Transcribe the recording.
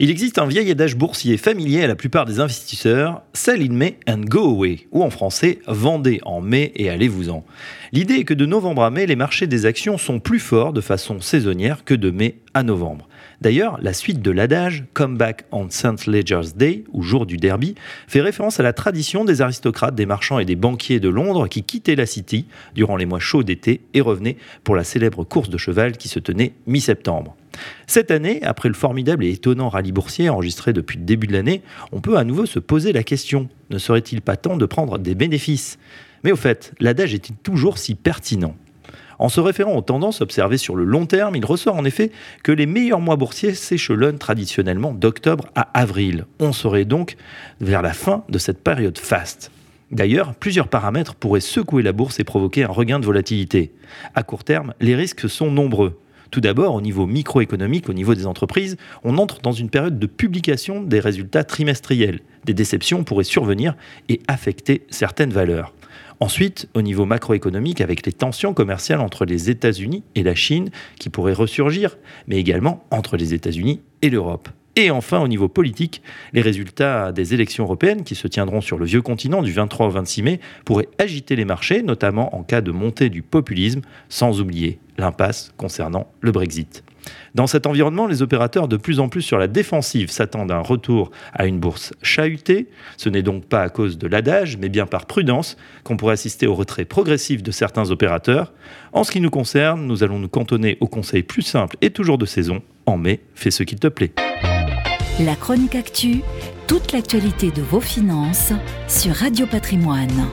Il existe un vieil adage boursier familier à la plupart des investisseurs, sell in May and go away, ou en français, vendez en mai et allez-vous-en. L'idée est que de novembre à mai, les marchés des actions sont plus forts de façon saisonnière que de mai à novembre. D'ailleurs, la suite de l'adage Come back on St. Leger's Day, ou jour du derby, fait référence à la tradition des aristocrates, des marchands et des banquiers de Londres qui quittaient la City durant les mois chauds d'été et revenaient pour la célèbre course de cheval qui se tenait mi-septembre. Cette année, après le formidable et étonnant rallye boursier enregistré depuis le début de l'année, on peut à nouveau se poser la question ne serait-il pas temps de prendre des bénéfices? Mais au fait, l'adage est-il toujours si pertinent? En se référant aux tendances observées sur le long terme, il ressort en effet que les meilleurs mois boursiers s'échelonnent traditionnellement d'octobre à avril. On serait donc vers la fin de cette période faste. D'ailleurs, plusieurs paramètres pourraient secouer la bourse et provoquer un regain de volatilité. À court terme, les risques sont nombreux. Tout d'abord, au niveau microéconomique, au niveau des entreprises, on entre dans une période de publication des résultats trimestriels. Des déceptions pourraient survenir et affecter certaines valeurs. Ensuite, au niveau macroéconomique, avec les tensions commerciales entre les États-Unis et la Chine qui pourraient ressurgir, mais également entre les États-Unis et l'Europe. Et enfin, au niveau politique, les résultats des élections européennes qui se tiendront sur le vieux continent du 23 au 26 mai pourraient agiter les marchés, notamment en cas de montée du populisme, sans oublier l'impasse concernant le Brexit. Dans cet environnement, les opérateurs de plus en plus sur la défensive s'attendent à un retour à une bourse chahutée. Ce n'est donc pas à cause de l'adage, mais bien par prudence qu'on pourrait assister au retrait progressif de certains opérateurs. En ce qui nous concerne, nous allons nous cantonner au conseil plus simple et toujours de saison. En mai, fais ce qu'il te plaît. La chronique actu, toute l'actualité de vos finances sur Radio Patrimoine.